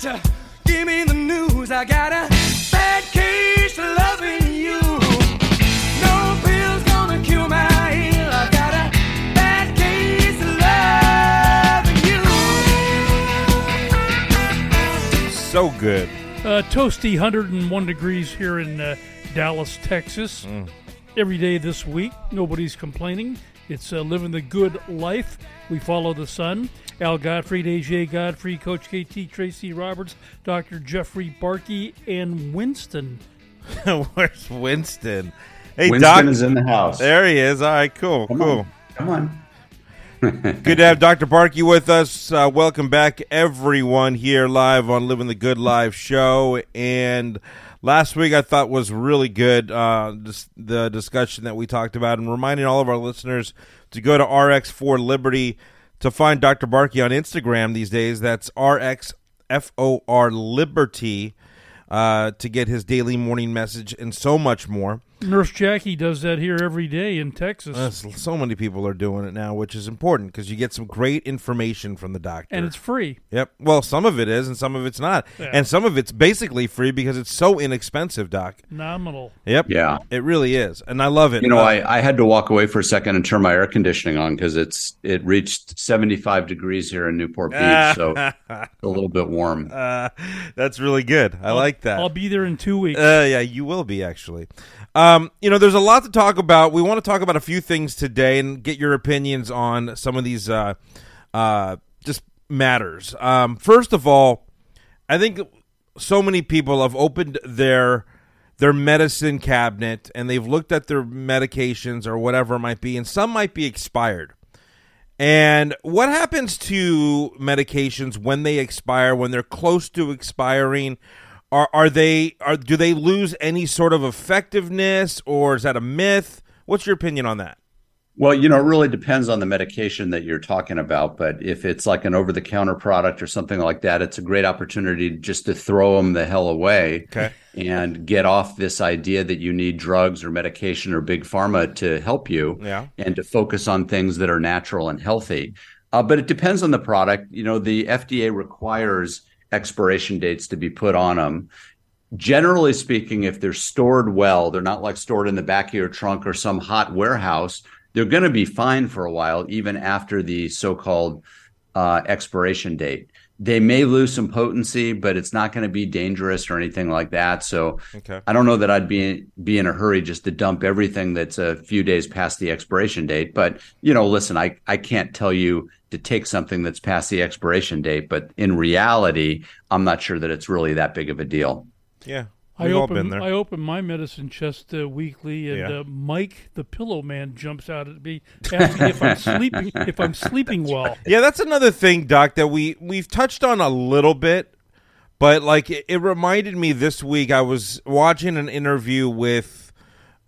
doctor, give me the news. I got a bad case of loving you. No pills gonna cure my ill. I got a bad case of loving you. So good. Uh, toasty 101 degrees here in uh, Dallas, Texas. Every day this week, nobody's complaining. It's uh, living the good life. We follow the sun. Al Godfrey, AJ Godfrey, Coach KT, Tracy Roberts, Dr. Jeffrey Barke, and Winston. Where's Winston? Hey, Winston Doc. is in the house. There he is. All right, cool, Come cool. on. Come on. Good to have Dr. Barke with us. Uh, welcome back, everyone, here live on Living the Good Live show. And last week I thought was really good, uh, the discussion that we talked about, and reminding all of our listeners to go to RX4 Liberty to find Dr. Barke on Instagram these days. That's RXFOR Liberty uh, to get his daily morning message and so much more. Nurse Jackie does that here every day in Texas. Uh, so many people are doing it now, which is important because you get some great information from the doctor. and it's free. Yep. Well, some of it is, and some of it's not, Yeah. and some of it's basically free because it's so inexpensive, Doc. Nominal. Yep. Yeah. It really is, and I love it. You know, Uh, I, I had to walk away for a second and turn my air conditioning on because it's it reached 75 degrees here in Newport Beach, so a little bit warm. uh, that's really good. I like that. I'll be there in two weeks. Uh, yeah, you will be actually. Um, you know, there's a lot to talk about. We want to talk about a few things today and get your opinions on some of these uh, uh, just matters. Um, first of all, I think so many people have opened their their medicine cabinet and they've looked at their medications or whatever it might be, and some might be expired. And what happens to medications when they expire, when they're close to expiring? Are are they are do they lose any sort of effectiveness or is that a myth? What's your opinion on that? Well, you know, it really depends on the medication that you're talking about. But if it's like an over the counter product or something like that, it's a great opportunity just to throw them the hell away Okay. and get off this idea that you need drugs or medication or big pharma to help you Yeah. and to focus on things that are natural and healthy. Uh, but it depends on the product. You know, the FDA requires expiration dates to be put on them. Generally speaking, if they're stored well, they're not like stored in the back of your trunk or some hot warehouse. They're going to be fine for a while, even after the so-called uh, expiration date. They may lose some potency, but it's not going to be dangerous or anything like that. So Okay. I don't know that I'd be be in a hurry just to dump everything that's a few days past the expiration date. But you know, listen, I I can't tell you to take something that's past the expiration date, but in reality, I'm not sure that it's really that big of a deal. Yeah. I We've all open been there. I open my medicine chest uh, weekly, and Yeah. uh, Mike the Pillow Man jumps out at me asking if I'm sleeping if I'm sleeping well. Yeah, that's another thing, Doc, that we we've touched on a little bit, but like it, it reminded me this week. I was watching an interview with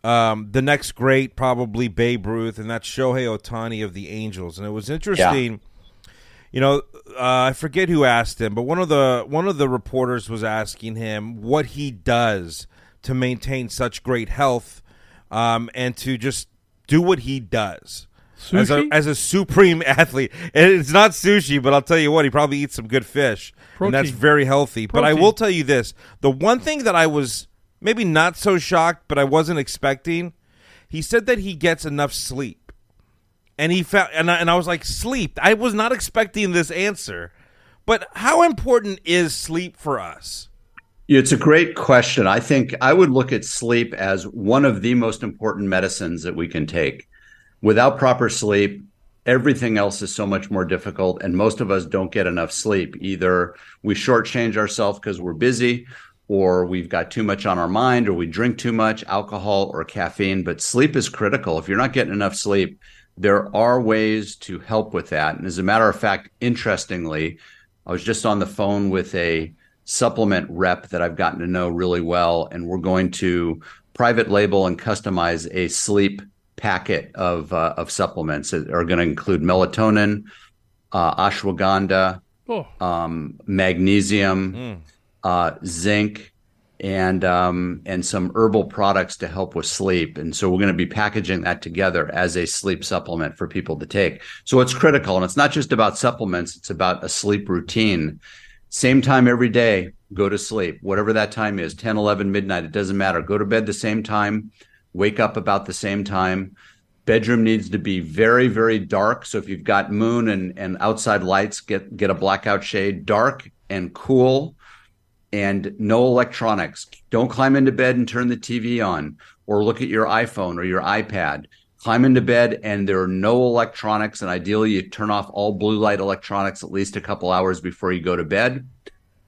um, the next great, probably Babe Ruth, and that's Shohei Ohtani of the Angels, and it was interesting. You know, uh, I forget who asked him, but one of the one of the reporters was asking him what he does to maintain such great health, um, and to just do what he does. As a, as a supreme athlete. And it's not sushi, but I'll tell you what, he probably eats some good fish, and that's very healthy. But I will tell you this: the one thing that I was maybe not so shocked, but I wasn't expecting, he said that he gets enough sleep, and he felt and I, and I was like, sleep. I was not expecting this answer, but how important is sleep for us? It's a great question. I think I would look at sleep as one of the most important medicines that we can take. Without proper sleep, everything else is so much more difficult, and most of us don't get enough sleep. Either we shortchange ourselves because we're busy, or we've got too much on our mind, or we drink too much alcohol or caffeine. But sleep is critical. If you're not getting enough sleep, there are ways to help with that. And as a matter of fact, interestingly, I was just on the phone with a supplement rep that I've gotten to know really well, and we're going to private label and customize a sleep packet of uh, of supplements that are going to include melatonin, uh, ashwagandha, Oh, um, magnesium, uh, zinc, and um, and some herbal products to help with sleep. And so we're going to be packaging that together as a sleep supplement for people to take. So it's critical, and it's not just about supplements; it's about a sleep routine. Same time every day, go to sleep, whatever that time is 10, 11, midnight, it doesn't matter. Go to bed the same time, wake up about the same time. Bedroom needs to be very, very dark. So if you've got moon and, and outside lights, get, get a blackout shade, dark and cool, and no electronics. Don't climb into bed and turn the TV on or look at your iPhone or your iPad. Climb into bed and there are no electronics and ideally you turn off all blue light electronics at least a couple hours before you go to bed.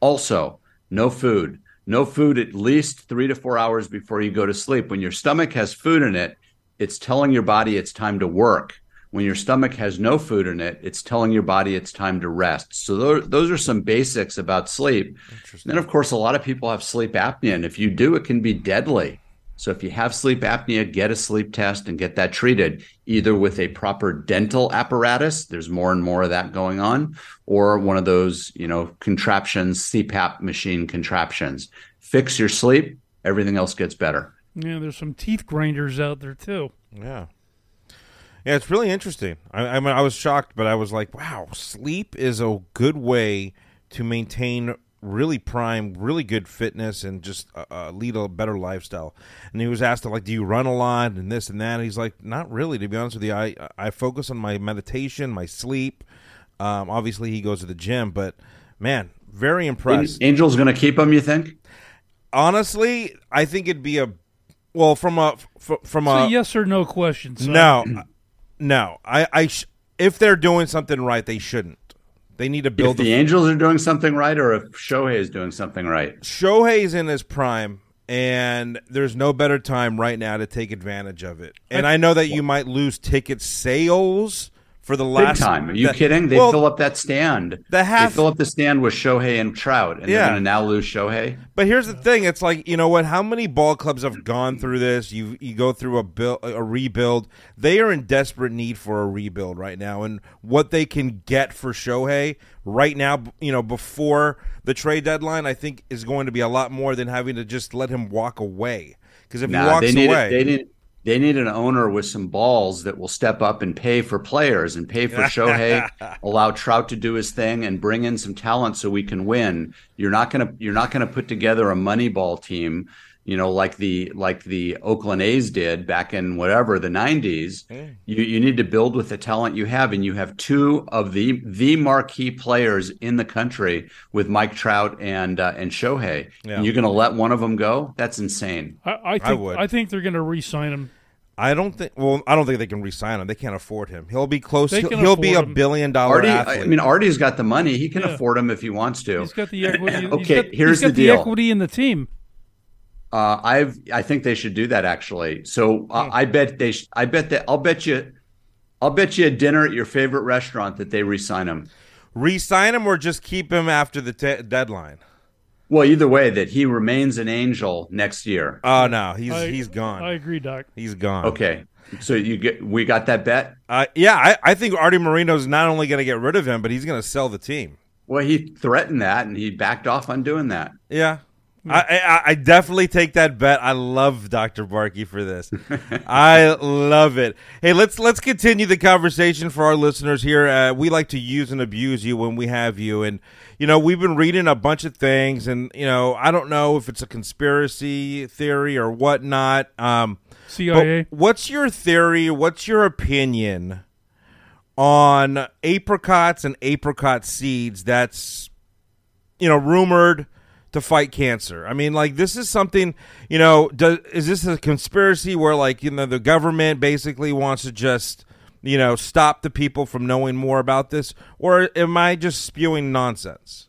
Also no food. No food at least three to four hours before you go to sleep. When your stomach has food in it it's telling your body it's time to work when your stomach has no food in it it's telling your body it's time to rest so those, those are some basics about sleep and then of course a lot of people have sleep apnea and if you do it can be deadly so if you have sleep apnea, get a sleep test and get that treated either with a proper dental apparatus, there's more and more of that going on, or one of those, you know, contraptions, CPAP machine contraptions. Fix your sleep, everything else gets better. Yeah, there's some teeth grinders out there too. Yeah. Yeah, it's really interesting. I, I mean, I was shocked, but I was like, "Wow, sleep is a good way to maintain really prime, really good fitness, and just uh, uh, lead a better lifestyle. And he was asked, like, do you run a lot and this and that? And he's like, not really, to be honest with you. I I focus on my meditation, my sleep. Um, obviously, he goes to the gym, but man, very impressed. Angel's going to keep him, you think? Honestly, I think it'd be a well from a from, from a a yes or no question. son. no, no. I I sh- if they're doing something right, they shouldn't. They need to build. If the Angels are doing something right, or if Shohei is doing something right. Shohei's in his prime, and there's no better time right now to take advantage of it. And I know that you might lose ticket sales for the Big last time. Are you the- kidding? They well, fill up that stand. the half- they fill up the stand with Shohei and Trout, and Yeah. they're going to now lose Shohei. But here's the thing: it's like you know what? How many ball clubs have gone through this? You you go through a build, a rebuild. They are in desperate need for a rebuild right now, and what they can get for Shohei right now, you know, before the trade deadline, I think is going to be a lot more than having to just let him walk away. Because if he walks they away, they need they need an owner with some balls that will step up and pay for players and pay for Shohei, allow Trout to do his thing and bring in some talent so we can win. You're not gonna you're not gonna put together a Moneyball team, you know, like the like the Oakland A's did back in whatever the '90s. You you need to build with the talent you have, and you have two of the the marquee players in the country with Mike Trout and uh, and Shohei. Yeah. And you're gonna let one of them go? That's insane. I, I think would. I think they're going to re-sign him. I don't think. Well, I don't think they can re-sign him. They can't afford him. He'll be close. He'll, he'll be a him. billion dollar Arte, athlete. I mean, Arte's got the money. He can Yeah. afford him if he wants to. He's got the equity. he's Okay, got, here's he's got the deal. equity in the team. Uh, I've, I think they should do that actually. So uh, I bet they, sh- I bet that, I'll bet you, I'll bet you a dinner at your favorite restaurant that they re-sign him. re-sign him or just keep him after the te- deadline. Well, either way, that he remains an angel next year. Oh no, he's I- he's gone. I agree, Doc. he's gone. Okay, so you get, we got that bet. Uh, yeah, I, I think Arte Moreno's not only going to get rid of him, but he's going to sell the team. Well, he threatened that, and he backed off on doing that. Yeah. I, I, I definitely take that bet. I love Dr. Barke for this. I love it. Hey, let's let's continue the conversation for our listeners here. Uh, we like to use and abuse you when we have you, and you know we've been reading a bunch of things, and you know I don't know if it's a conspiracy theory or whatnot. Um, CIA. what's your theory? What's your opinion on apricots and apricot seeds? That's you know rumored to fight cancer. I mean, like this is something. You know, does, is this a conspiracy where like you know the government basically wants to just you know stop the people from knowing more about this, or am I just spewing nonsense?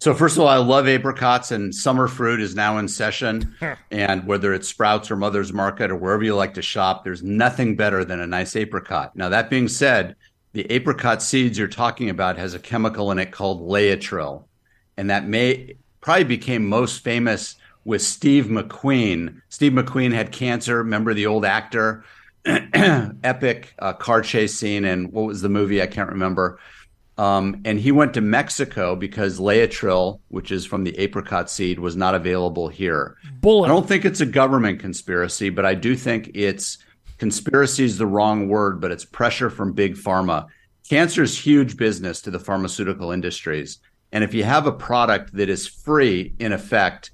So first of all, I love apricots, and summer fruit is now in session. and whether it's Sprouts or Mother's Market or wherever you like to shop, there's nothing better than a nice apricot. Now that being said, the apricot seeds you're talking about has a chemical in it called laetrile, and that may probably became most famous with Steve McQueen. Steve McQueen had cancer. Remember the old actor? Epic uh, car chase scene, and what was the movie? I can't remember. Um, and he went to Mexico because Laetrile, which is from the apricot seed, was not available here. Bullitt. I don't think it's a government conspiracy, but I do think it's conspiracy is the wrong word, but it's pressure from big pharma. Cancer is huge business to the pharmaceutical industries. And if you have a product that is free in effect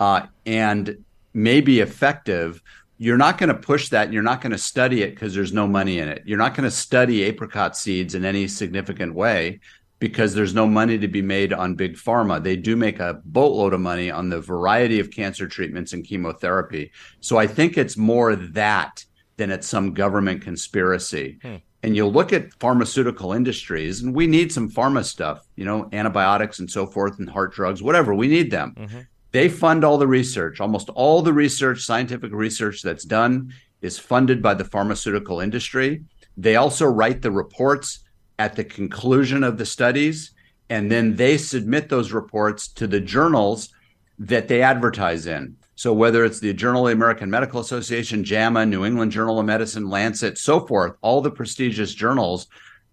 uh, and may be effective, you're not going to push that and you're not going to study it because there's no money in it. You're not going to study apricot seeds in any significant way because there's no money to be made on big pharma. They do make a boatload of money on the variety of cancer treatments and chemotherapy. So I think it's more that than it's some government conspiracy. Hmm. And you'll look at pharmaceutical industries, and we need some pharma stuff, you know, antibiotics and so forth, and heart drugs, whatever. We need them. Mm-hmm. They fund all the research. Almost all the research, scientific research that's done, is funded by the pharmaceutical industry. They also write the reports at the conclusion of the studies, and then they submit those reports to the journals that they advertise in. So whether it's the Journal of the American Medical Association, JAMA, New England Journal of Medicine, Lancet, so forth, all the prestigious journals,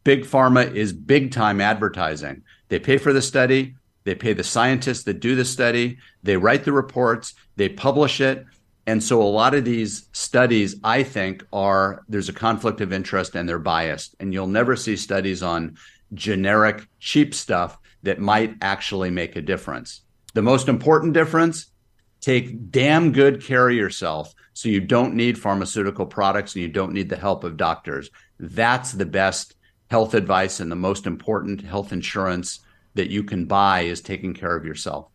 big pharma is big time advertising. They pay for the study, they pay the scientists that do the study, they write the reports, they publish it, and so a lot of these studies, I think, are there's a conflict of interest and they're biased. And you'll never see studies on generic, cheap stuff that might actually make a difference. The most important difference take damn good care of yourself so you don't need pharmaceutical products and you don't need the help of doctors. That's the best health advice and the most important health insurance that you can buy is taking care of yourself.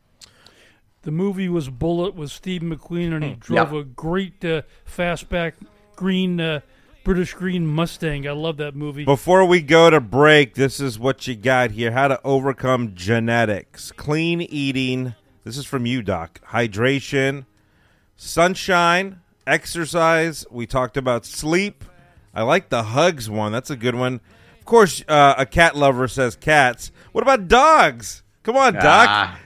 The movie was Bullitt with Steve McQueen, and he hmm. drove a great uh, fastback green uh, British Green Mustang. I love that movie. Before we go to break, this is what you got here: how to overcome genetics, clean eating. This is from you, Doc. Hydration, sunshine, exercise. We talked about sleep. I like the hugs one. That's a good one. Of course, uh, a cat lover says cats. What about dogs? Come on, Doc.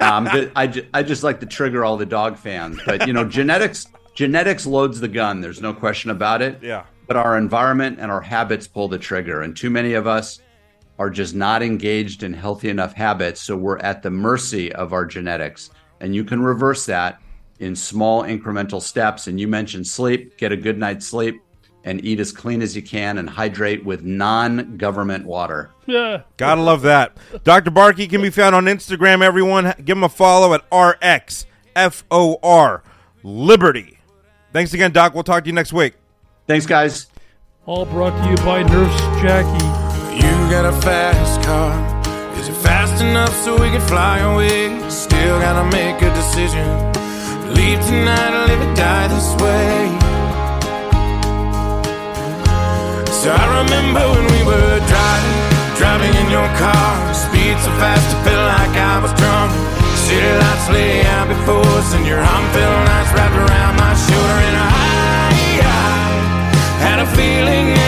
nah, just, I, just, I just like to trigger all the dog fans. But, you know, genetics genetics loads the gun. There's no question about it. Yeah. But our environment and our habits pull the trigger. And too many of us are just not engaged in healthy enough habits. So we're at the mercy of our genetics. And you can reverse that in small incremental steps. And you mentioned sleep, get a good night's sleep and eat as clean as you can and hydrate with non government water. Yeah. Gotta love that. Dr. Barke can be found on Instagram, everyone. Give him a follow at RXFOR Liberty. Thanks again, Doc. We'll talk to you next week. Thanks, guys. All brought to you by Nurse Jackie. You got a fast car. Is it fast enough so we can fly away? Still gotta make a decision. Leave tonight or live or die this way. So I remember when we were driving, driving in your car. Speed so fast, I felt like I was drunk. City lights lay out before us, and your arm felt nice wrapped around my shoulder. And I, I had a feeling